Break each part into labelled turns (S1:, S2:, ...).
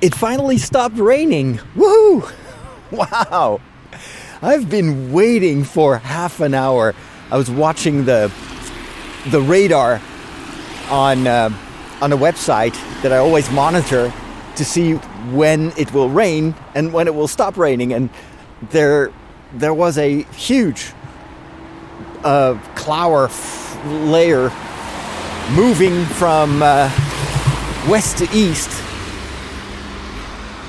S1: It finally stopped raining. Woohoo! Wow! I've been waiting for half an hour. I was watching the the radar on uh, on a website that I always monitor to see when it will rain and when it will stop raining. And there there was a huge uh, layer moving from uh, west to east,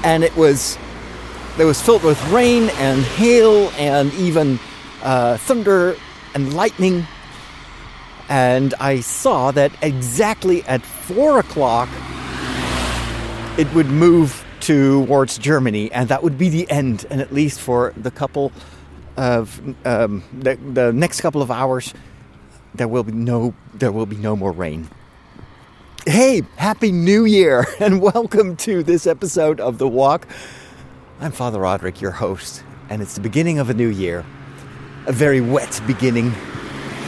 S1: and it was it was filled with rain and hail and even uh, thunder and lightning. And I saw that exactly at four o'clock, it would move towards Germany, and that would be the end. And at least for the couple of um, the, the next couple of hours, there will be no there will be no more rain. Hey, happy New Year, and welcome to this episode of the Walk. I'm Father Roderick, your host, and it's the beginning of a new year. A very wet beginning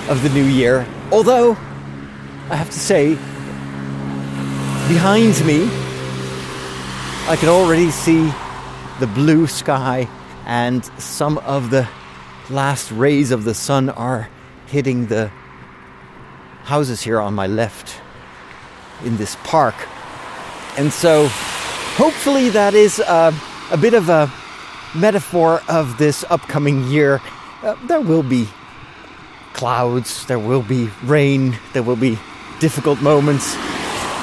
S1: of the new year. Although, I have to say, behind me, I can already see the blue sky, and some of the last rays of the sun are hitting the houses here on my left in this park. And so, hopefully, that is. Uh, a bit of a metaphor of this upcoming year. Uh, there will be clouds, there will be rain, there will be difficult moments,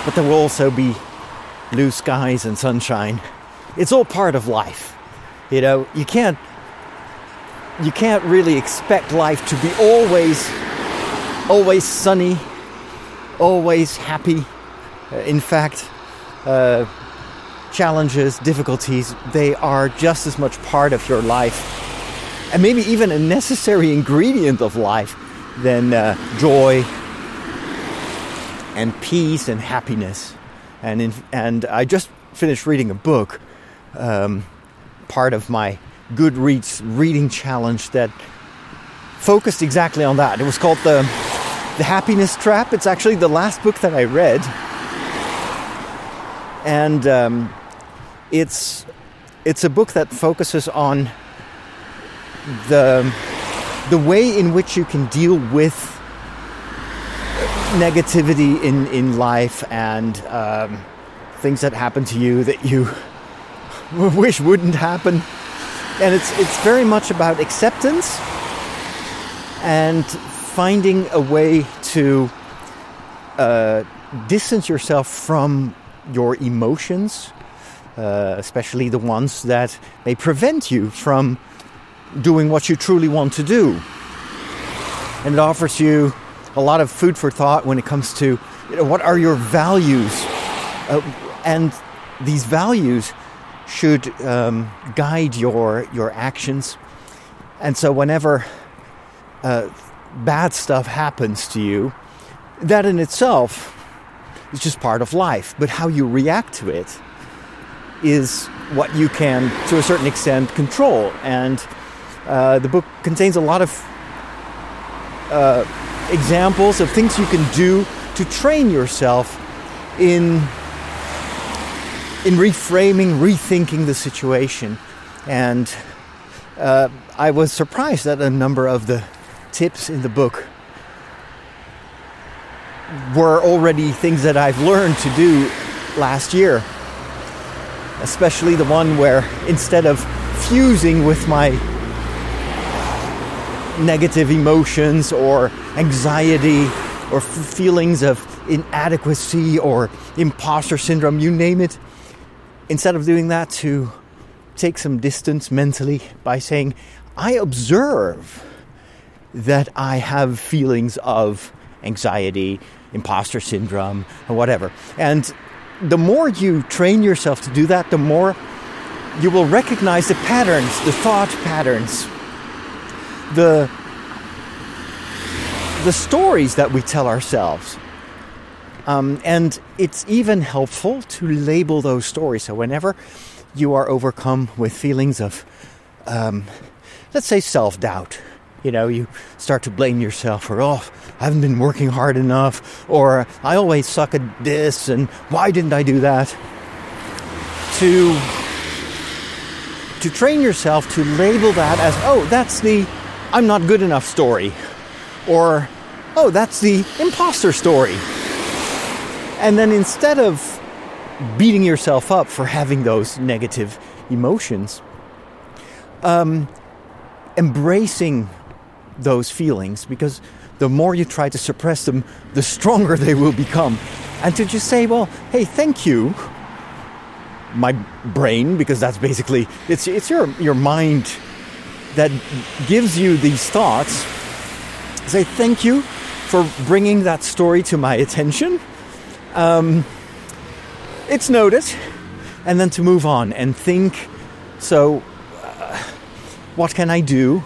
S1: but there will also be blue skies and sunshine. It's all part of life. You know, you can't you can't really expect life to be always always sunny, always happy. Uh, in fact, uh, challenges, difficulties, they are just as much part of your life and maybe even a necessary ingredient of life than uh, joy and peace and happiness. And, in, and I just finished reading a book, um, part of my Goodreads reading challenge that focused exactly on that. It was called the, the Happiness Trap. It's actually the last book that I read. And um, it's it's a book that focuses on the the way in which you can deal with negativity in in life and um, things that happen to you that you wish wouldn't happen. And it's it's very much about acceptance and finding a way to uh, distance yourself from your emotions uh, especially the ones that may prevent you from doing what you truly want to do. And it offers you a lot of food for thought when it comes to you know, what are your values. Uh, and these values should um, guide your, your actions. And so, whenever uh, bad stuff happens to you, that in itself is just part of life. But how you react to it is what you can, to a certain extent, control. And uh, the book contains a lot of uh, examples of things you can do to train yourself in in reframing, rethinking the situation. And uh, I was surprised at a number of the tips in the book were already things that I've learned to do last year especially the one where instead of fusing with my negative emotions or anxiety or feelings of inadequacy or imposter syndrome, you name it, instead of doing that, to take some distance mentally by saying, I observe that I have feelings of anxiety, imposter syndrome, or whatever. And the more you train yourself to do that, the more you will recognize the patterns, the thought patterns, the the stories that we tell ourselves. Um, and it's even helpful to label those stories. So whenever you are overcome with feelings of, um, let's say, self doubt, you know, you start to blame yourself for, oh, I haven't been working hard enough, or I always suck at this, and why didn't I do that? to to train yourself to label that as oh that's the I'm not good enough story or oh that's the imposter story and then instead of beating yourself up for having those negative emotions um, embracing those feelings because the more you try to suppress them, the stronger they will become. And to just say, well, hey, thank you, my brain, because that's basically it's it's your your mind that gives you these thoughts. Say thank you for bringing that story to my attention. Um, it's noted, and then to move on and think. So, uh, what can I do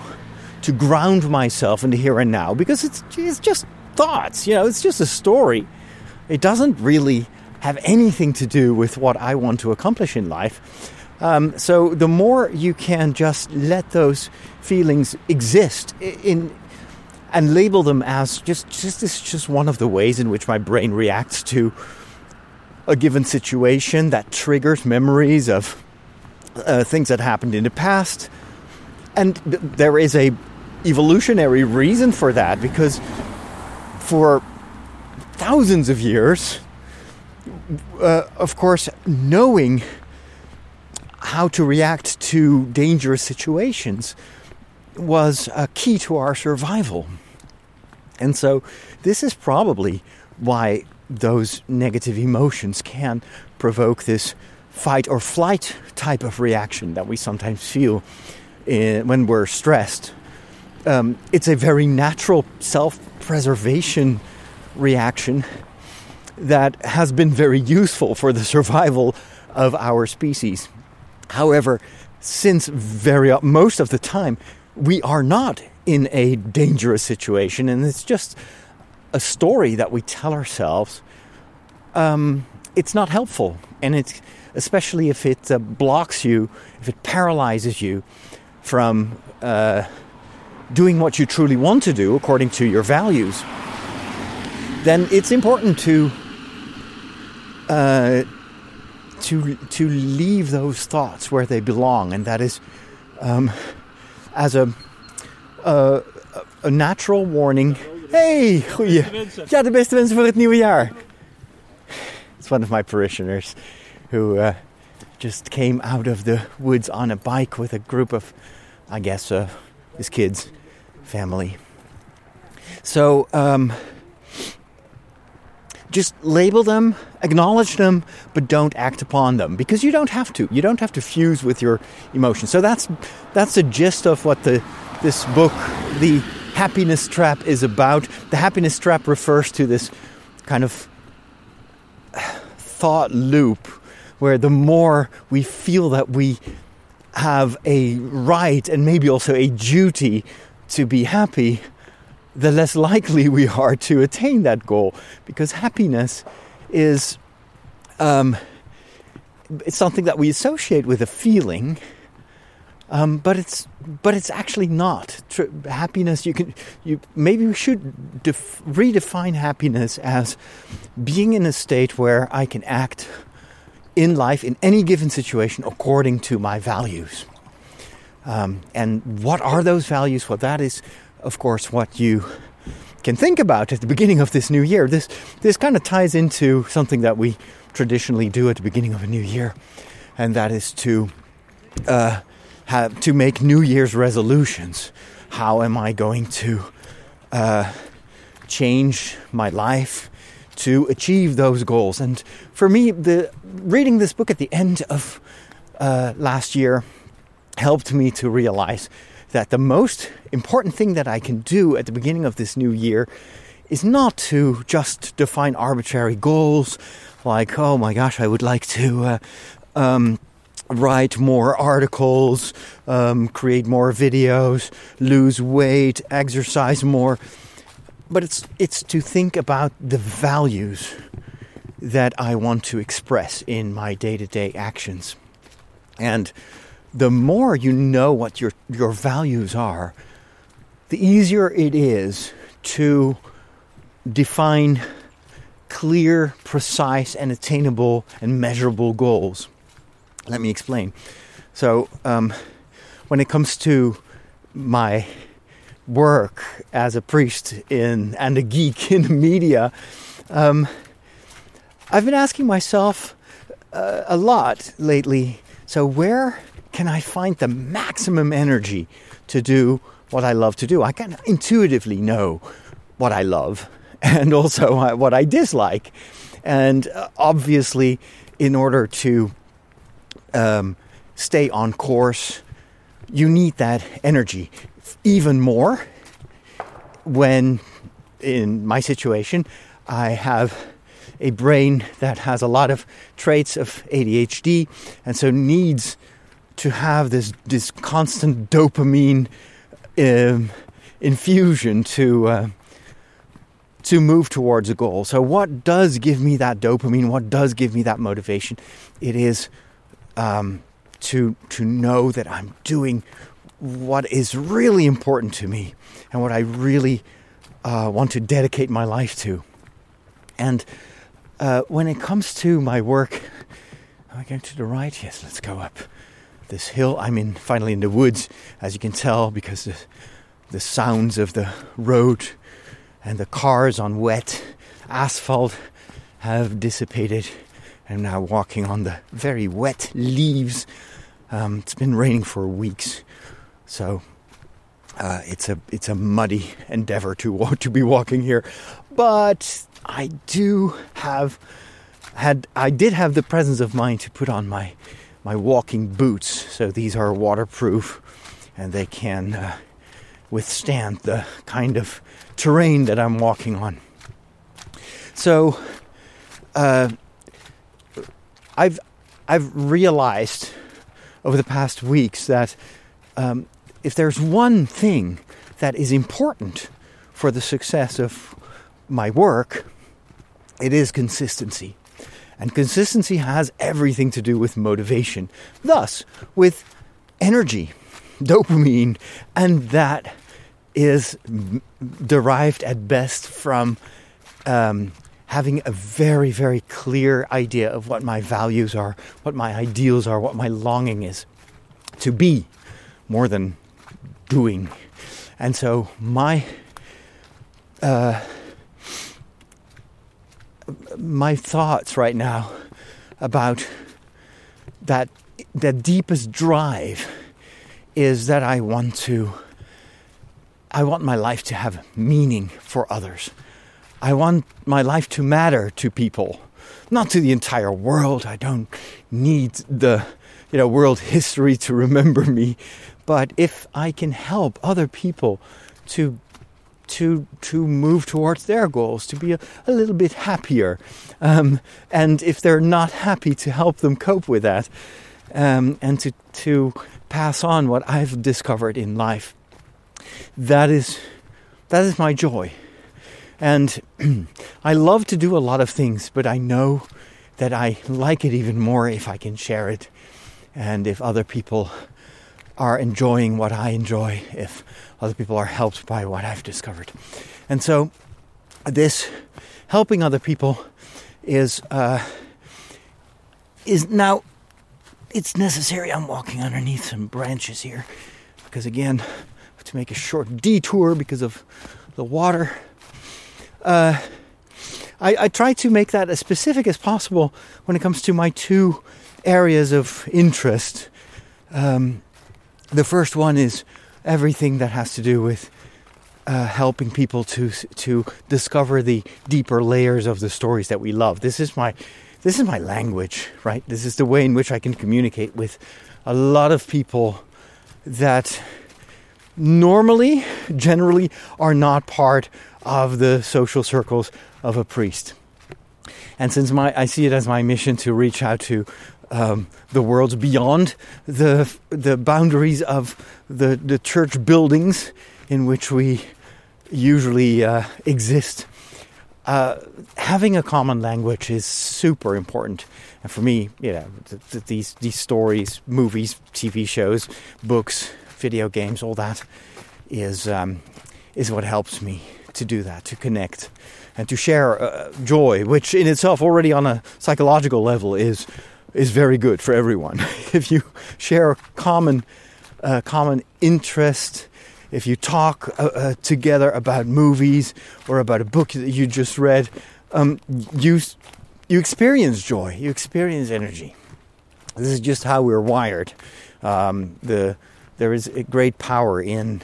S1: to ground myself in the here and now because it's, it's just thoughts, you know, it's just a story. It doesn't really have anything to do with what I want to accomplish in life. Um, so the more you can just let those feelings exist in and label them as just just this just one of the ways in which my brain reacts to a given situation that triggers memories of uh, things that happened in the past and th- there is a evolutionary reason for that because for thousands of years, uh, of course, knowing how to react to dangerous situations was a key to our survival. And so, this is probably why those negative emotions can provoke this fight or flight type of reaction that we sometimes feel in, uh, when we're stressed um, it's a very natural self preservation reaction that has been very useful for the survival of our species. However, since very most of the time we are not in a dangerous situation, and it's just a story that we tell ourselves, um, it's not helpful, and it's especially if it uh, blocks you, if it paralyzes you from uh, doing what you truly want to do according to your values, then it's important to uh, to to leave those thoughts where they belong, and that is um, as a, a a natural warning. Hey, goeie. Ja, de beste wensen voor het nieuwe jaar. It's one of my parishioners who uh, just came out of the woods on a bike with a group of, I guess, uh, his kids family. So, um, just label them, acknowledge them, but don't act upon them because you don't have to. You don't have to fuse with your emotions. So that's that's the gist of what the this book, the happiness trap, is about. The happiness trap refers to this kind of thought loop where the more we feel that we have a right and maybe also a duty to be happy, the less likely we are to attain that goal. Because happiness is um, it's something that we associate with a feeling um, but it's but it's actually not. Tr- happiness you can you maybe we should def- redefine happiness as being in a state where I can act in life in any given situation according to my values um, and what are those values? Well, that is, of course, what you can think about at the beginning of this new year. This this kind of ties into something that we traditionally do at the beginning of a new year, and that is to uh, have to make New Year's resolutions. How am I going to uh, change my life to achieve those goals? And for me, the reading this book at the end of uh, last year helped me to realize that the most important thing that I can do at the beginning of this new year is not to just define arbitrary goals like, oh my gosh, I would like to uh, um, write more articles, um, create more videos, lose weight, exercise more. But it's, it's to think about the values that I want to express in my day to day actions. And the more you know what your, your values are, the easier it is to define clear, precise, and attainable and measurable goals. Let me explain. So, um, when it comes to my work as a priest in and a geek in the media, um, I've been asking myself uh, a lot lately. So, where can I find the maximum energy to do what I love to do? I can intuitively know what I love and also what I dislike. And uh, obviously, in order to um, stay on course, you need that energy even more when, in my situation, I have a brain that has a lot of traits of ADHD and so needs to have this this constant dopamine um, infusion to uh, to move towards a goal. So, what does give me that dopamine? What does give me that motivation? It is um, to to know that I'm doing what is really important to me and what I really uh, want to dedicate my life to. And uh, when it comes to my work, am I going to the right? Yes, let's go up this hill. I'm in finally in the woods, as you can tell, because the, the sounds of the road and the cars on wet asphalt have dissipated. I'm now walking on the very wet leaves. Um, it's been raining for weeks, so uh, it's a it's a muddy endeavor to walk, to be walking here. But I do have had I did have the presence of mind to put on my my walking boots. So these are waterproof, and they can uh, withstand the kind of terrain that I'm walking on. So, uh, I've I've realized over the past weeks that um, if there's one thing that is important for the success of my work, it is consistency. And consistency has everything to do with motivation, thus, with energy, dopamine, and that is derived at best from um, having a very, very clear idea of what my values are, what my ideals are, what my longing is to be more than doing. And so my uh, my thoughts right now about that the deepest drive is that I want to I want my life to have meaning for others. I want my life to matter to people, not to the entire world. I don't need the you know world history to remember me, but if I can help other people to to to move towards their goals, to be a, a little bit happier, um, and if they're not happy, to help them cope with that, um, and to to pass on what I've discovered in life that is that is my joy. And I love to do a lot of things, but I know that I like it even more if I can share it and if other people are enjoying what I enjoy, if other people are helped by what I've discovered. And so this helping other people is uh, is now it's necessary. I'm walking underneath some branches here because again to make a short detour because of the water. Uh, I, I, try to make that as specific as possible when it comes to my two areas of interest. Um, the first one is everything that has to do with uh, helping people to to discover the deeper layers of the stories that we love. This is my this is my language, right? This is the way in which I can communicate with a lot of people that normally, generally, are not part of the social circles of a priest. And since my, I see it as my mission to reach out to um, the worlds beyond the the boundaries of the the church buildings in which we usually uh, exist. Uh, having a common language is super important, and for me, you know, th- th- these these stories, movies, TV shows, books, video games, all that is um, is what helps me to do that, to connect and to share uh, joy, which in itself already on a psychological level is is very good for everyone. if you share a common, uh, common interest, if you talk uh, uh, together about movies or about a book that you just read, um, you you experience joy, you experience energy. This is just how we're wired. Um, the there is a great power in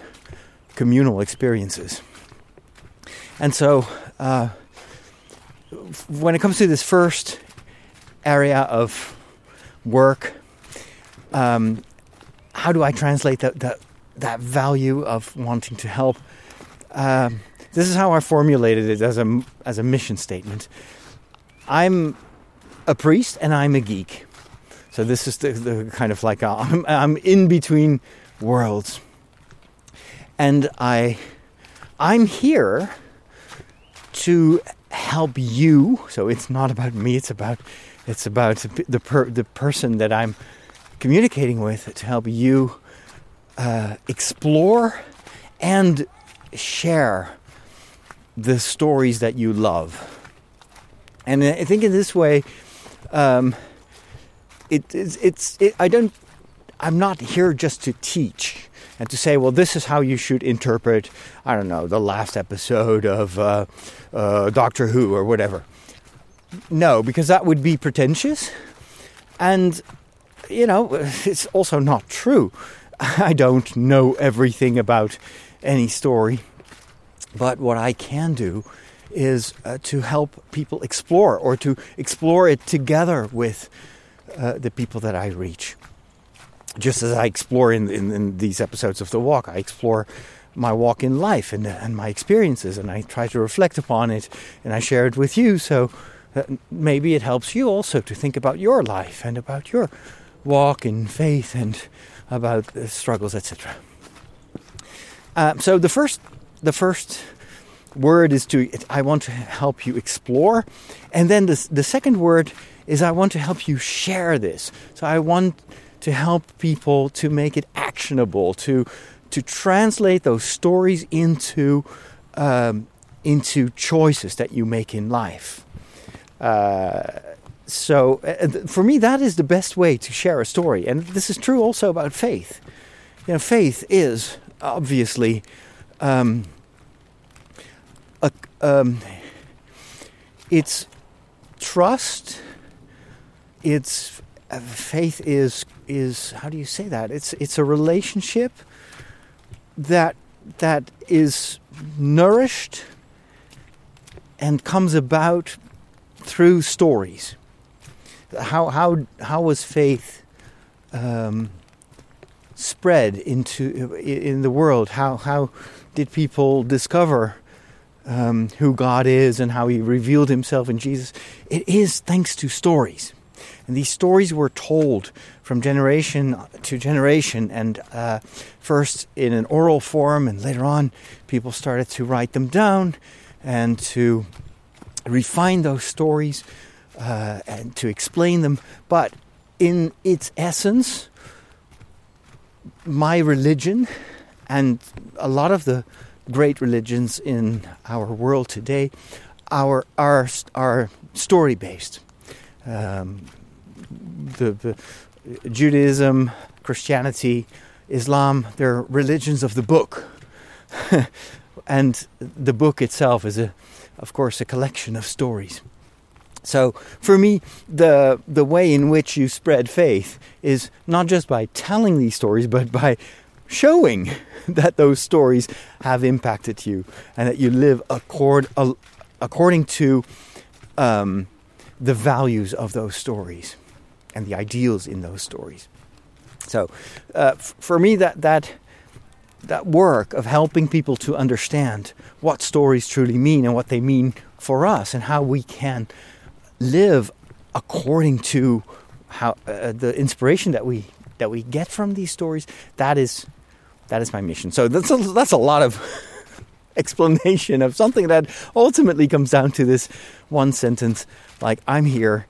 S1: communal experiences, and so uh, when it comes to this first area of work, um, how do I translate that, that that value of wanting to help? Um, this is how I formulated it as a as a mission statement. I'm a priest and I'm a geek, so this is the, the kind of like a, I'm, I'm in between worlds, and I I'm here to help you. So it's not about me. It's about it's about the per, the person that I'm communicating with to help you uh, explore and share the stories that you love. And I think in this way, um, it, it's, it's it, I don't. I'm not here just to teach and to say, well, this is how you should interpret. I don't know the last episode of uh, uh, Doctor Who or whatever. No, because that would be pretentious, and you know, it's also not true. I don't know everything about any story, but what I can do is uh, to help people explore or to explore it together with uh, the people that I reach. Just as I explore in, in, in, these episodes of The Walk, I explore my walk in life and, and my experiences, and I try to reflect upon it and I share it with you. So maybe it helps you also to think about your life and about your walk in faith and about the struggles, etc. Uh, so the first, the first word is to I want to help you explore, and then the the second word is I want to help you share this. So I want to help people to make it actionable, to to translate those stories into um, into choices that you make in life. Uh, so uh, for me, that is the best way to share a story, and this is true also about faith. You know, faith is obviously. Um, a, um, it's trust. It's uh, faith is is how do you say that? It's it's a relationship that that is nourished and comes about through stories. How how how was faith um, spread into in the world? How how did people discover um, who God is and how He revealed Himself in Jesus? It is thanks to stories, and these stories were told from generation to generation, and uh, first in an oral form, and later on, people started to write them down and to refine those stories uh, and to explain them. But in its essence, my religion and a lot of the great religions in our world today are are are story based. Um, the, the Judaism, Christianity, Islam, they're religions of the book. and the book itself is a of course a collection of stories. So for me, the the way in which you spread faith is not just by telling these stories, but by showing that those stories have impacted you and that you live accord, according to um, the values of those stories and the ideals in those stories. So, uh, for me, that that that work of helping people to understand what stories truly mean and what they mean for us and how we can live according to how uh, the inspiration that we that we get from these stories that is that is my mission. So that's a, that's a lot of explanation of something that ultimately comes down to this one sentence like i'm here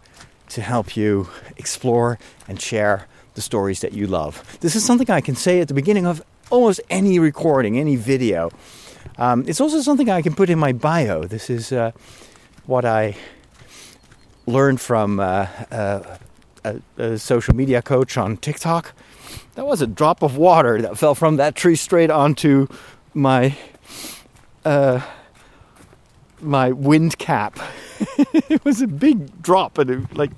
S1: to help you explore and share the stories that you love. This is something i can say at the beginning of almost any recording any video um, it's also something i can put in my bio this is uh, what i learned from uh, uh, a, a social media coach on TikTok. That was a drop of water that fell from that tree straight onto my uh, my wind cap. it was a big drop, and it like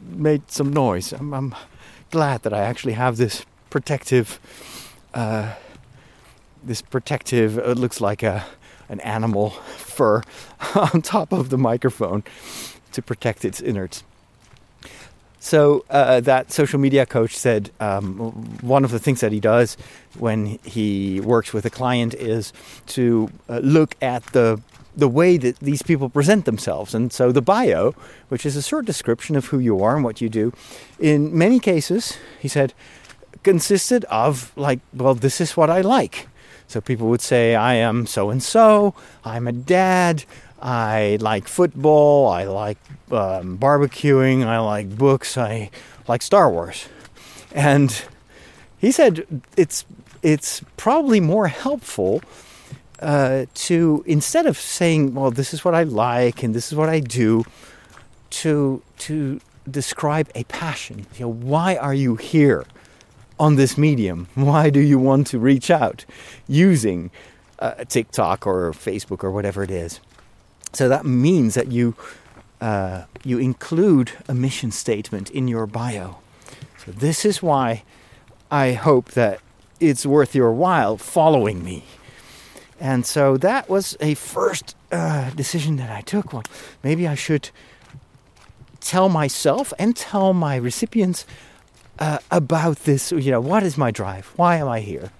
S1: made some noise. I'm, I'm glad that I actually have this protective, uh, this protective. It looks like a an animal fur on top of the microphone to protect its innards. So uh, that social media coach said um, one of the things that he does when he works with a client is to uh, look at the the way that these people present themselves. And so the bio, which is a short description of who you are and what you do, in many cases, he said, consisted of like, well, this is what I like. So people would say, I am so and so, I'm a dad, I like football, I like um, barbecuing, I like books, I like Star Wars. And he said it's it's probably more helpful uh, to instead of saying, "Well, this is what I like and this is what I do," to to describe a passion. You know, why are you here? On this medium? Why do you want to reach out using uh, TikTok or Facebook or whatever it is? So that means that you uh, you include a mission statement in your bio. So this is why I hope that it's worth your while following me. And so that was a first uh, decision that I took. Well, maybe I should tell myself and tell my recipients uh, about this. You know, what is my drive? Why am I here?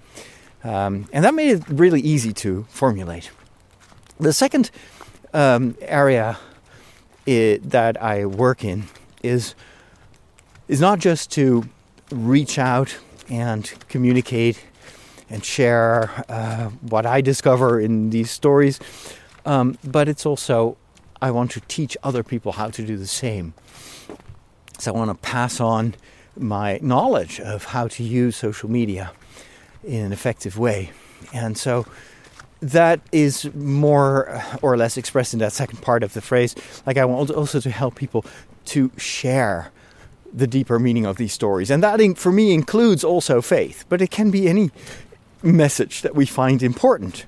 S1: Um, and that made it really easy to formulate. The second um, area it, that I work in is is not just to reach out and communicate and share uh, what I discover in these stories, um, but it's also I want to teach other people how to do the same. So I want to pass on my knowledge of how to use social media in an effective way. And so that is more or less expressed in that second part of the phrase. Like, I want also to help people to share the deeper meaning of these stories. And that, for me, includes also faith, but it can be any message that we find important.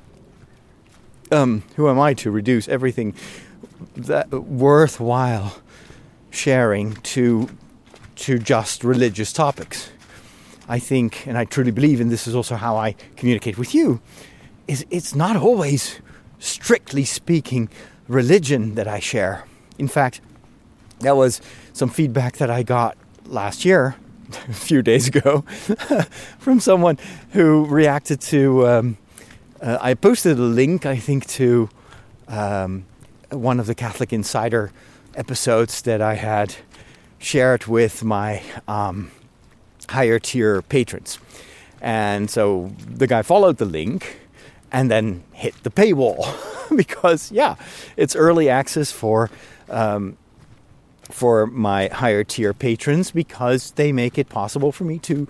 S1: Um, who am I to reduce everything that worthwhile sharing to to just religious topics. I think, and I truly believe, and this is also how I communicate with you, is it's not always, strictly speaking, religion that I share. In fact, that was some feedback that I got last year, a few days ago, from someone who reacted to. Um, uh, I posted a link, I think, to um, one of the Catholic Insider episodes that I had share it with my um, higher tier patrons. And so the guy followed the link and then hit the paywall because, yeah, it's early access for. Um, for my higher tier patrons because they make it possible for me to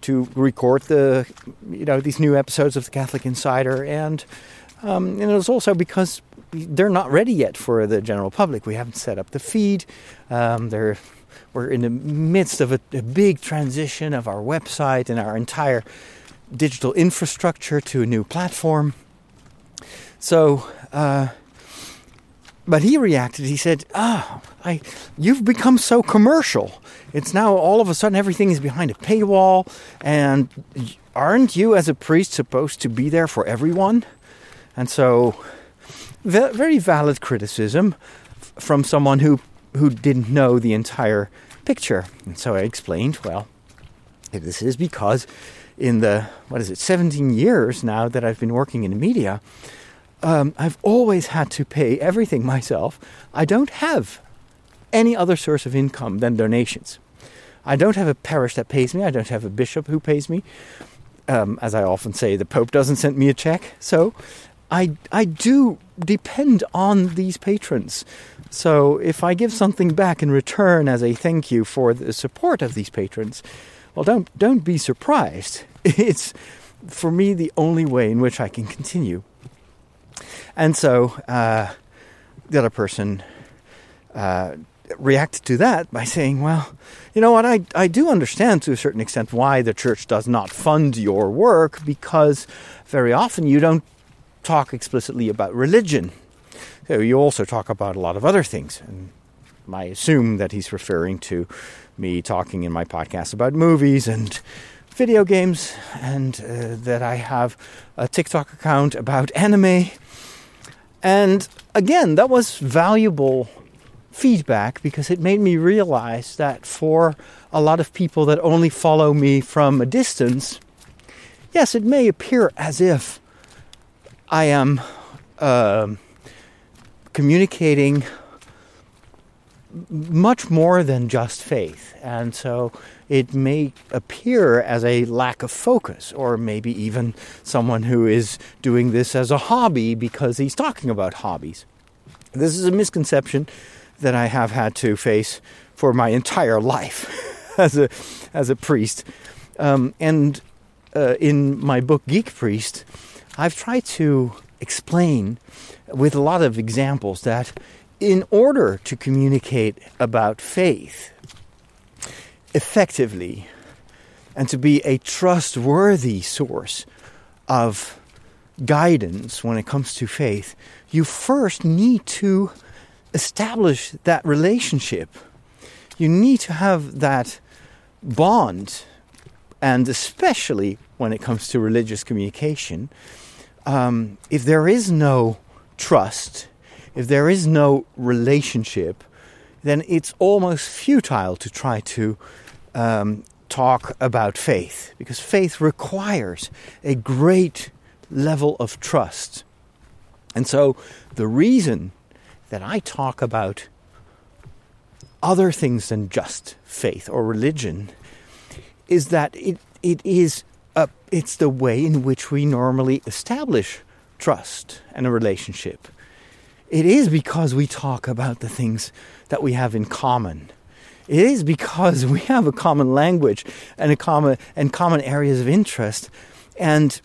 S1: to record the you know these new episodes of the Catholic Insider and um, and it was also because they're not ready yet for the general public. We haven't set up the feed. Um, they're we're in the midst of a, a big transition of our website and our entire digital infrastructure to a new platform. So, uh, but he reacted. He said, "Ah, oh, I, you've become so commercial. It's now all of a sudden everything is behind a paywall, and aren't you, as a priest, supposed to be there for everyone?" And so, very valid criticism from someone who who didn't know the entire picture. And so I explained, well, this is because in the, what is it, 17 years now that I've been working in the media, um, I've always had to pay everything myself. I don't have any other source of income than donations. I don't have a parish that pays me. I don't have a bishop who pays me. Um, as I often say, the Pope doesn't send me a check. So I, I do depend on these patrons. So if I give something back in return as a thank you for the support of these patrons, well, don't don't be surprised. It's for me the only way in which I can continue. And so uh, the other person uh, reacted to that by saying, well, you know what, I, I do understand to a certain extent why the church does not fund your work because very often you don't talk explicitly about religion. So you also talk about a lot of other things. And I assume that he's referring to me talking in my podcast about movies and video games, and uh, that I have a TikTok account about anime. And again, that was valuable feedback because it made me realize that for a lot of people that only follow me from a distance, yes, it may appear as if I am uh, communicating much more than just faith. And so it may appear as a lack of focus, or maybe even someone who is doing this as a hobby because he's talking about hobbies. This is a misconception that I have had to face for my entire life as a as a priest. Um, and uh, in my book Geek Priest, I've tried to explain with a lot of examples that in order to communicate about faith effectively and to be a trustworthy source of guidance when it comes to faith, you first need to establish that relationship. You need to have that bond, and especially when it comes to religious communication, um, if there is no trust, if there is no relationship, then it's almost futile to try to um, talk about faith because faith requires a great level of trust. And so the reason that I talk about other things than just faith or religion is that it, it is a, it's the way in which we normally establish trust and a relationship. It is because we talk about the things that we have in common. It is because we have a common language and a common and common areas of interest. And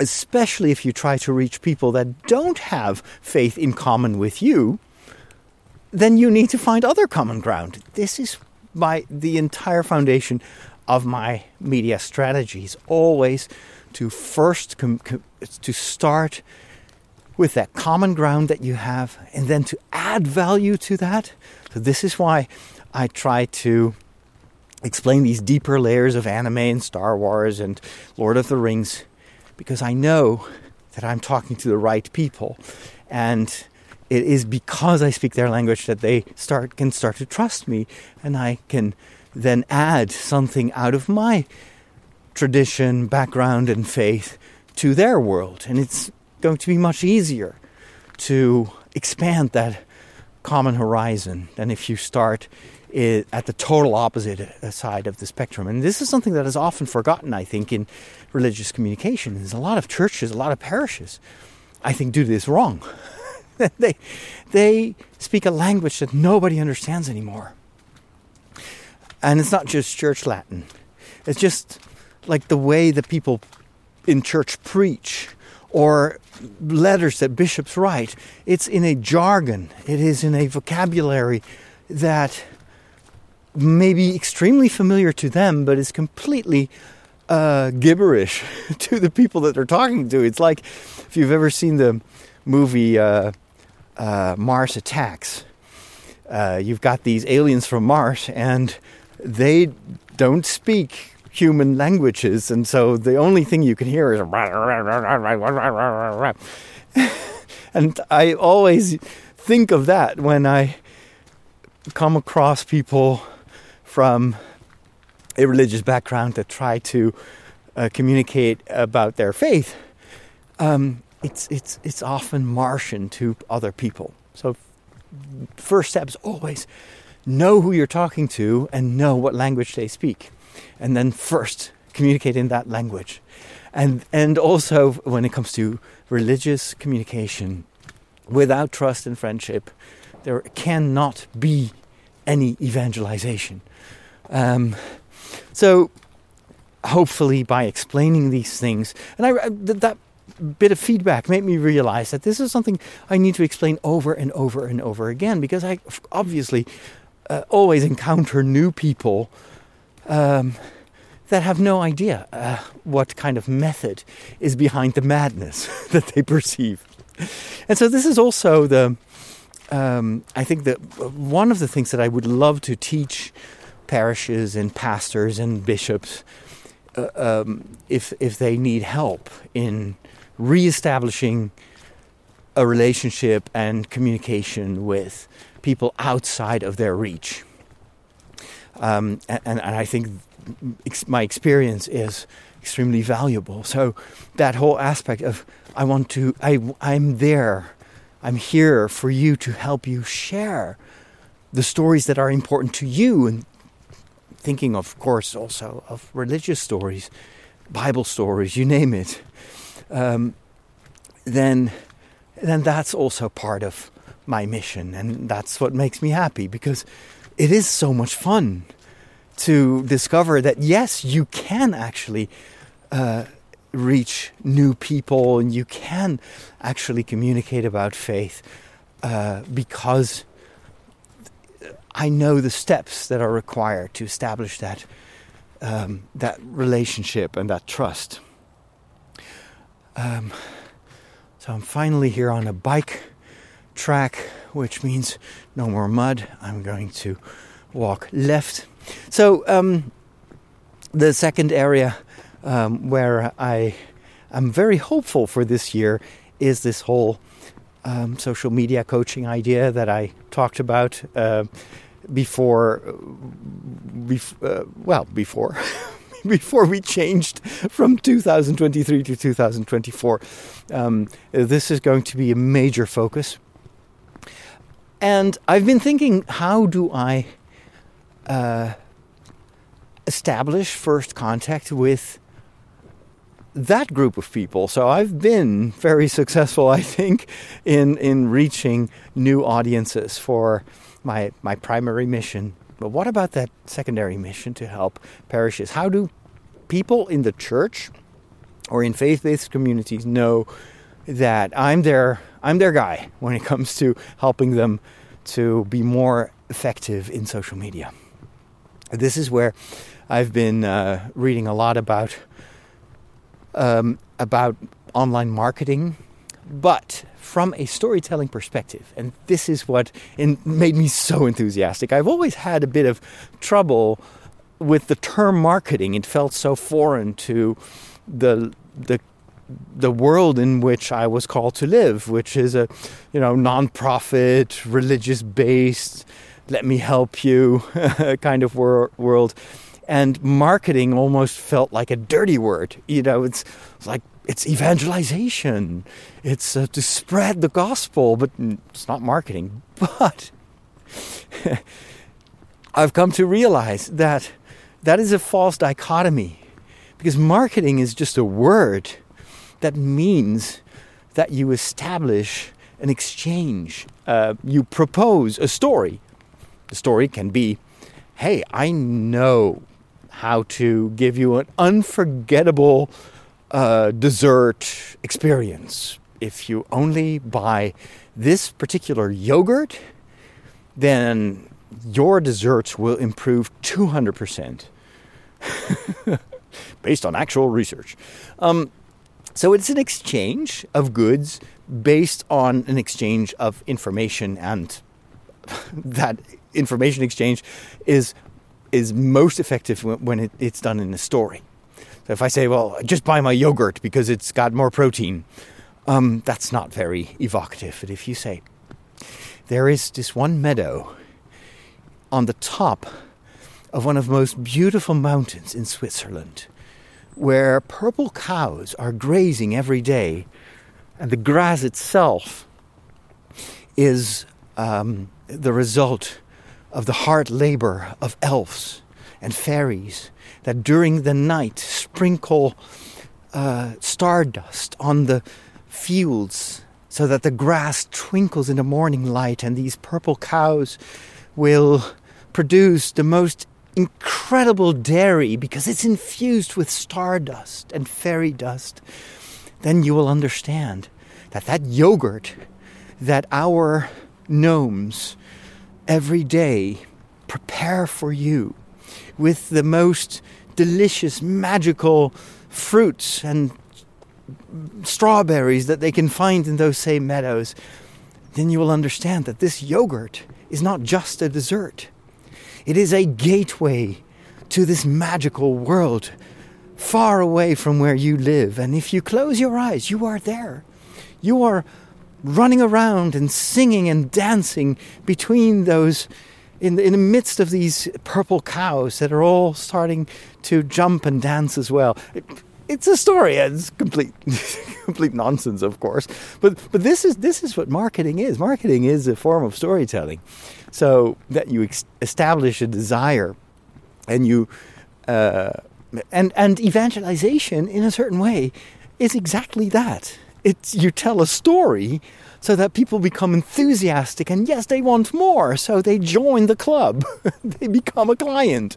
S1: especially if you try to reach people that don't have faith in common with you, then you need to find other common ground. This is my the entire foundation of my media strategies. Always to first com, com, to start with that common ground that you have and then to add value to that. So, this is why I try to explain these deeper layers of anime and Star Wars and Lord of the Rings because I know that I'm talking to the right people. And it is because I speak their language that they start can start to trust me and I can then add something out of my tradition, background and faith to their world. And it's going to be much easier to expand that common horizon than if you start at the total opposite uh, side of the spectrum. And this is something that is often forgotten, I think, in religious communication. There's a lot of churches, a lot of parishes, I think, do this wrong. they, they speak a language that nobody understands anymore. And it's not just church Latin, it's just like the way that people in church preach or letters that bishops write. It's in a jargon, it is in a vocabulary that may be extremely familiar to them, but is completely uh, gibberish to the people that they're talking to. It's like if you've ever seen the movie uh, uh, Mars Attacks, uh, you've got these aliens from Mars and they don't speak human languages, and so the only thing you can hear is. and I always think of that when I come across people from a religious background that try to uh, communicate about their faith. Um, it's it's it's often Martian to other people. So first step is always know who you're talking to and know what language they speak and then first communicate in that language. And, and also, when it comes to religious communication, without trust and friendship, there cannot be any evangelization. Um, so, hopefully, by explaining these things, and I, that bit of feedback made me realize that this is something I need to explain over and over and over again because I obviously uh, always encounter new people um, that have no idea uh, what kind of method is behind the madness that they perceive. And so this is also the, um, I think that one of the things that I would love to teach parishes and pastors and bishops, uh, um, if if they need help in reestablishing a relationship and communication with people outside of their reach. Um, and, and I think my experience is extremely valuable. So that whole aspect of I want to, I, I'm there, I'm here for you to help you share the stories that are important to you, and thinking, of course, also of religious stories, Bible stories, you name it. Um, then, then that's also part of my mission, and that's what makes me happy because it is so much fun to discover that yes, you can actually uh, reach new people and you can actually communicate about faith uh, because I know the steps that are required to establish that um, that relationship and that trust. Um, so I'm finally here on a bike track, which means no more mud. I'm going to walk left so um, the second area um, where I am very hopeful for this year is this whole um, social media coaching idea that I talked about uh, before. Bef- uh, well, before. before we changed from 2023 to 2024. Um, this is going to be a major focus. And I've been thinking, how do I uh, establish first contact with that group of people. So I've been very successful, I think, in in reaching new audiences for my my primary mission. But what about that secondary mission to help parishes? How do people in the church or in faith-based communities know that I'm their I'm their guy when it comes to helping them to be more effective in social media? This is where I've been uh, reading a lot about um, about online marketing, but from a storytelling perspective. And this is what made me so enthusiastic. I've always had a bit of trouble with the term marketing. It felt so foreign to the the the world in which I was called to live, which is a you know non-profit, religious-based let me help you kind of wor- world. And marketing almost felt like a dirty word. You know, it's, like it's evangelization, it's uh, to spread the gospel, but it's not marketing. But I've come to realize that that is a false dichotomy because marketing is just a word that means that you establish an exchange. Uh, you propose a story the story can be hey, I know how to give you an unforgettable uh, dessert experience. If you only buy this particular yogurt, then your desserts will improve 200% based on actual research. Um, so it's an exchange of goods based on an exchange of information and that information exchange is is most effective when it, it's done in a story. So if I say, "Well, just buy my yogurt because it's got more protein," um, that's not very evocative. But if you say, "There is this one meadow on the top of one of the most beautiful mountains in Switzerland, where purple cows are grazing every day, and the grass itself is um, the result of the hard labor of elves and fairies that during the night sprinkle uh, stardust on the fields so that the grass twinkles in the morning light and these purple cows will produce the most incredible dairy because it's infused with stardust and fairy dust then you will understand that that yogurt that our gnomes every day prepare for you with the most delicious, magical fruits and strawberries that they can find in those same meadows, then you will understand that this yogurt is not just a dessert. It is a gateway to this magical world far away from where you live. And if you close your eyes, you are there. You are running around and singing and dancing between those, in the, in the midst of these purple cows that are all starting to jump and dance as well. It, it's a story. It's complete, complete nonsense, of course. But but this is this is what marketing is. Marketing is a form of storytelling. So that you ex- establish a desire, and you uh, and and evangelization in a certain way is exactly that. It's you tell a story so that people become enthusiastic and yes they want more so they join the club. They become a client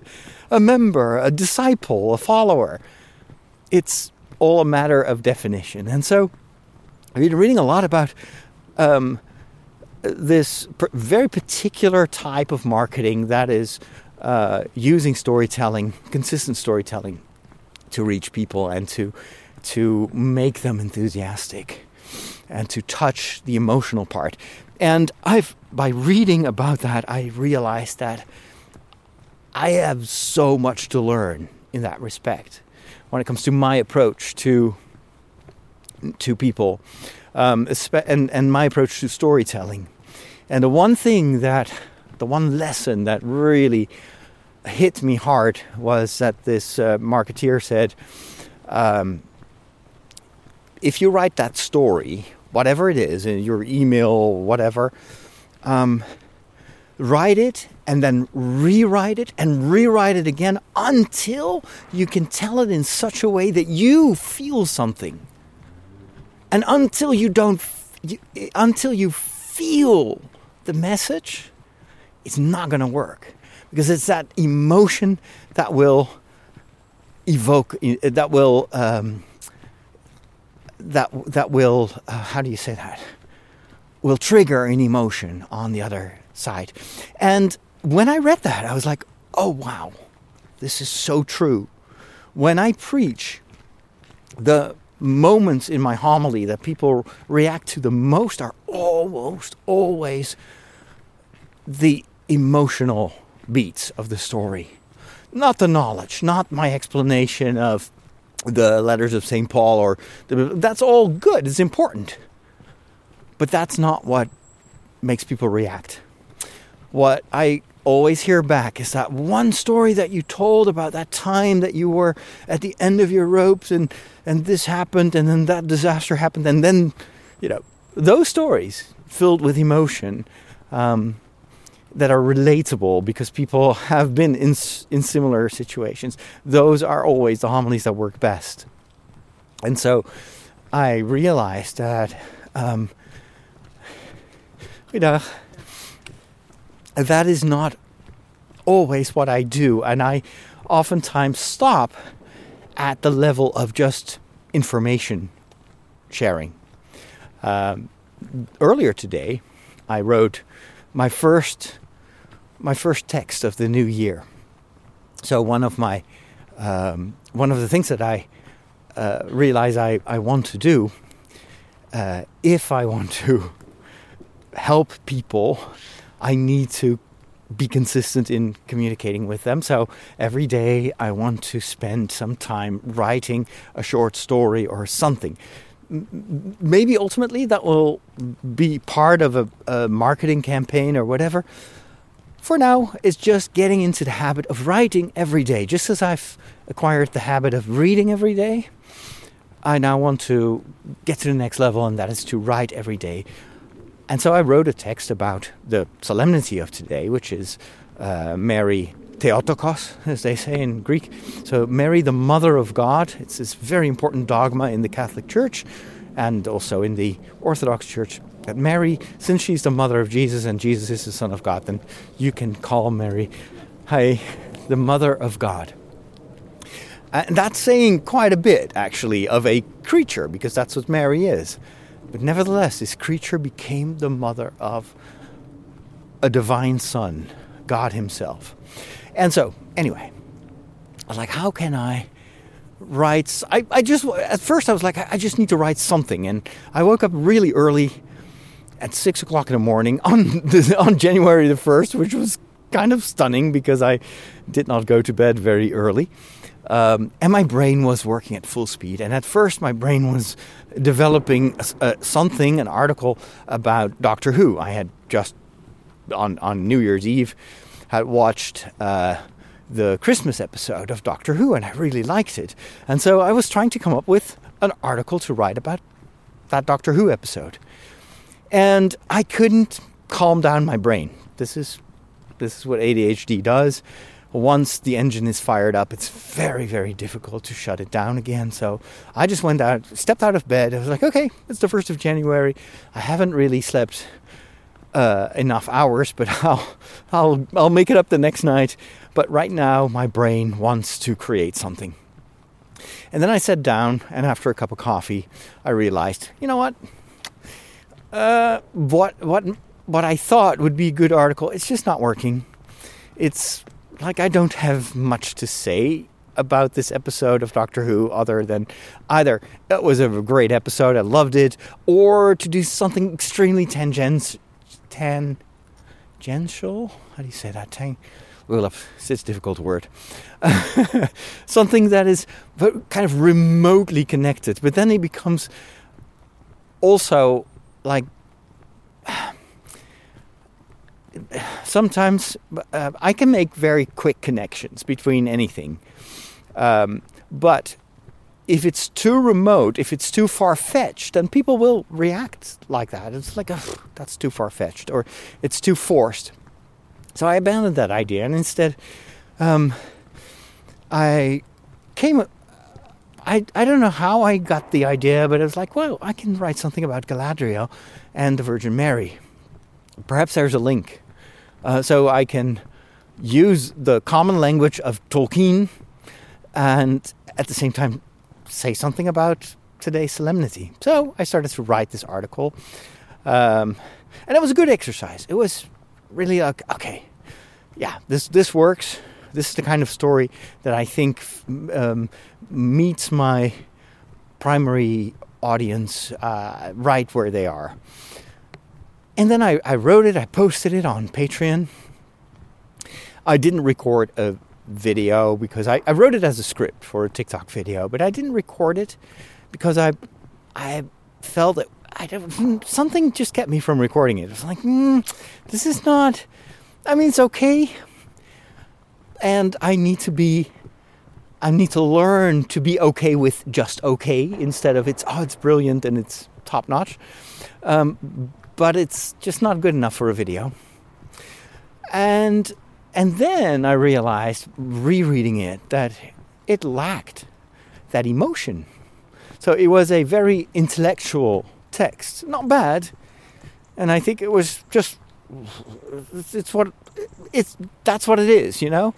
S1: a member a disciple a follower. It's all a matter of definition. And so i've been reading a lot about um, this very particular type of marketing that is uh, using storytelling, consistent storytelling, to reach people and to to make them enthusiastic and to touch the emotional part. And I've by reading about that, I realized that I have so much to learn in that respect when it comes to my approach to to people um, and and my approach to storytelling. And the one thing that the one lesson that really hit me hard was that this uh, marketeer said, um, if you write that story, whatever it is, in your email, whatever, um, write it and then rewrite it and rewrite it again until you can tell it in such a way that you feel something. And until you don't, you, until you feel the message, it's not going to work because it's that emotion that will evoke that will um, that that will uh, how do you say that? Will trigger an emotion on the other side. And when i read that i was like oh wow. This is so true. When i preach the moments in my homily that people react to the most are almost always the emotional beats of the story. Not the knowledge, not my explanation of the letters of St. Paul or the, that's all good, it's important. But that's not what makes people react. What I always hear back is that one story that you told about that time that you were at the end of your ropes and and this happened and then that disaster happened and then you know those stories filled with emotion um, that are relatable because people have been in, in similar situations. Those are always the homilies that work best. And so I realized that, um, you know, that is not always what I do. And I oftentimes stop at the level of just information sharing. Um, earlier today, I wrote my first my first text of the new year. So one of my um, one of the things that I uh, realize I, I want to do, uh, if I want to help people, I need to be consistent in communicating with them. So every day I want to spend some time writing a short story or something. Maybe ultimately that will be part of a, a marketing campaign or whatever for now, it's just getting into the habit of writing every day. Just as I've acquired the habit of reading every day, I now want to get to the next level, and that is to write every day. And so I wrote a text about the solemnity of today, which is uh, Mary Theotokos, as they say in Greek. So, Mary, the Mother of God. It's this very important dogma in the Catholic Church and also in the Orthodox Church that Mary, since she's the mother of Jesus and Jesus is the Son of God, then you can call Mary, hey, the Mother of God. And that's saying quite a bit, actually, of a creature, because that's what Mary is. But nevertheless, this creature became the mother of a divine son, God Himself. And so, anyway, I was like, how can I write? I, I just, at first, I was like, I just need to write something. And I woke up really early at six o'clock in the morning on, on January the 1st, which was kind of stunning because I did not go to bed very early. Um, and my brain was working at full speed. And at first, my brain was developing uh, something, an article about Doctor Who. I had just on on New Year's Eve had watched uh, the Christmas episode of Doctor Who, and I really liked it. And so I was trying to come up with an article to write about that Doctor Who episode, and I couldn't calm down my brain. This is this is what ADHD does once the engine is fired up, it's very, very difficult to shut it down again. So I just went out, stepped out of bed. I was like, okay, it's the 1st of January. I haven't really slept uh, enough hours, but I'll, I'll, I'll make it up the next night. But right now, my brain wants to create something. And then I sat down, and after a cup of coffee, I realized, you know what? Uh, what, what, what I thought would be a good article, it's just not working. It's like I don't have much to say about this episode of Doctor Who other than either it was a great episode, I loved it, or to do something extremely tangent, tangential. How do you say that? Tang. Well, it's a difficult word. something that is kind of remotely connected, but then it becomes also like sometimes uh, I can make very quick connections between anything. Um, but if it's too remote, if it's too far fetched, then people will react like that. It's like, oh, that's too far fetched, or it's too forced. So I abandoned that idea, and instead, um, I came. I I don't know how I got the idea, but it was like, well, I can write something about Galadriel and the Virgin Mary. Perhaps there's a link. Uh, so I can use the common language of Tolkien and at the same time say something about today's solemnity. So I started to write this article. Um, and it was a good exercise. It was really like, okay, yeah, this, this works. This is the kind of story that I think um, meets my primary audience uh, right where they are. And then I, I wrote it, I posted it on Patreon. I didn't record a video because I, I wrote it as a script for a TikTok video, but I didn't record it because I I felt that I don't, something just kept me from recording it. It was like, mm, this is not. I mean, it's okay, and I need to be. I need to learn to be okay with just okay instead of it's oh it's brilliant and it's top notch. Um, but it's just not good enough for a video. And and then I realized rereading it that it lacked that emotion. So it was a very intellectual text, not bad, and I think it was just it's what it's that's what it is, you know.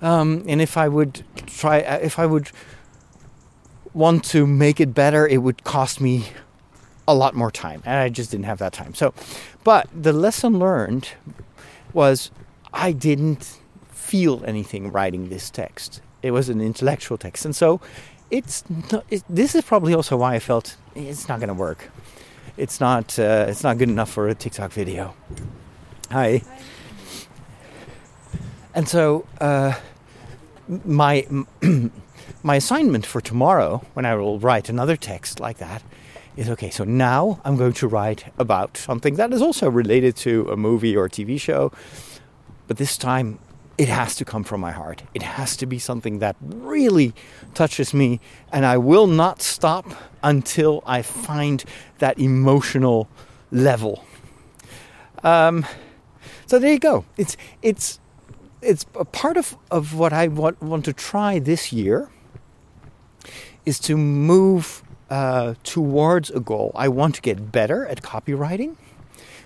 S1: Um, and if I would try, if I would want to make it better, it would cost me a lot more time, and I just didn't have that time. So, but the lesson learned was I didn't feel anything writing this text. It was an intellectual text, and so it's not, it, this is probably also why I felt it's not going to work. It's not uh, it's not good enough for a TikTok video. Hi. And so uh, my my assignment for tomorrow, when I will write another text like that, is okay, so now I'm going to write about something that is also related to a movie or a TV show, but this time it has to come from my heart. It has to be something that really touches me, and I will not stop until I find that emotional level. Um, so there you go. It's it's it's a part of, of what I want, want to try this year is to move uh, towards a goal. I want to get better at copywriting,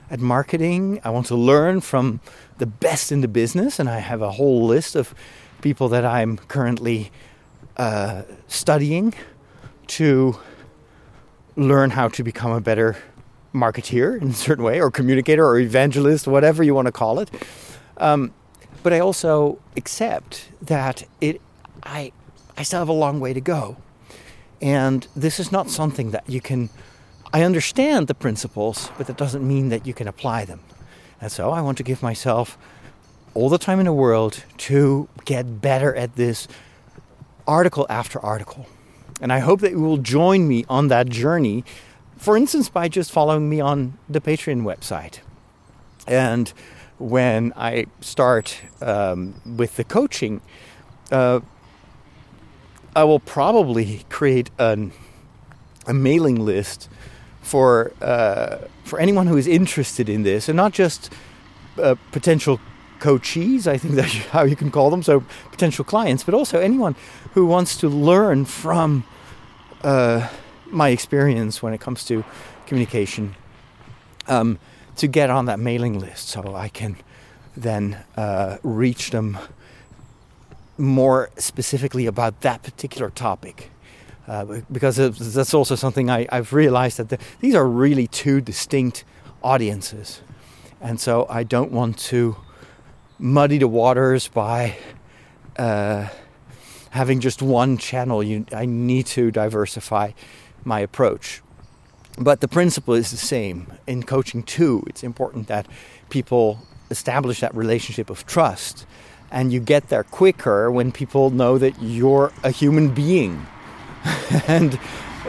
S1: at marketing. I want to learn from the best in the business, and I have a whole list of people that I'm currently uh, studying to learn how to become a better marketeer in a certain way, or communicator, or evangelist, whatever you want to call it. Um, but I also accept that it I I still have a long way to go. And this is not something that you can I understand the principles, but that doesn't mean that you can apply them. And so I want to give myself all the time in the world to get better at this article after article. And I hope that you will join me on that journey, for instance, by just following me on the Patreon website. And when I start um, with the coaching, uh, I will probably create an, a mailing list for uh, for anyone who is interested in this, and not just uh, potential coachees. I think that's how you can call them. So potential clients, but also anyone who wants to learn from uh, my experience when it comes to communication. Um, to get on that mailing list, so I can then uh, reach them more specifically about that particular topic. Uh, because that's also something I, have realized that the, these are really two distinct audiences. And so I don't want to muddy the waters by uh, having just one channel. You, I need to diversify my approach. But the principle is the same. In coaching, too, it's important that people establish that relationship of trust. And you get there quicker when people know that you're a human being and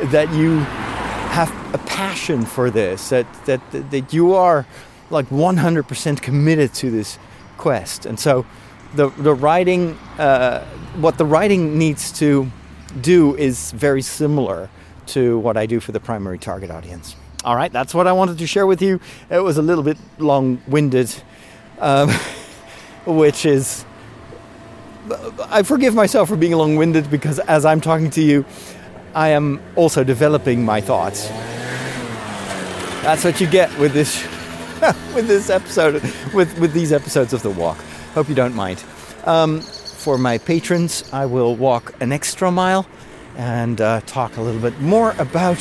S1: that you have a passion for this, that, that, that you are like 100% committed to this quest. And so the, the writing, uh, what the writing needs to do is very similar to what I do for the primary target audience. All right, that's what I wanted to share with you. It was a little bit long winded, um, which is. I forgive myself for being long winded because as I'm talking to you, I am also developing my thoughts. That's what you get with this with this episode with, with these episodes of the walk. Hope you don't mind. Um, for my patrons, I will walk an extra mile and uh, talk a little bit more about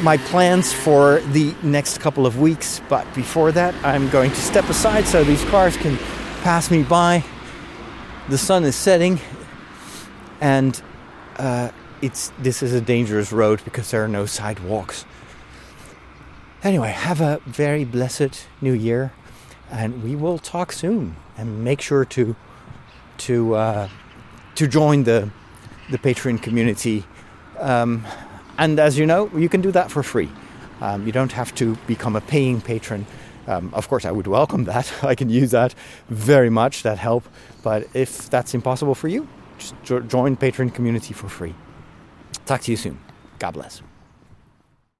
S1: my plans for the next couple of weeks. But before that, I'm going to step aside so these cars can pass me by. The sun is setting, and uh, it's this is a dangerous road because there are no sidewalks. Anyway, have a very blessed new year, and we will talk soon. And make sure to to uh, to join the the Patreon community. Um, and as you know, you can do that for free. Um, you don't have to become a paying patron. Um, of course, I would welcome that. I can use that very much, that help. But if that's impossible for you, just jo- join Patreon community for free. Talk to you soon. God bless.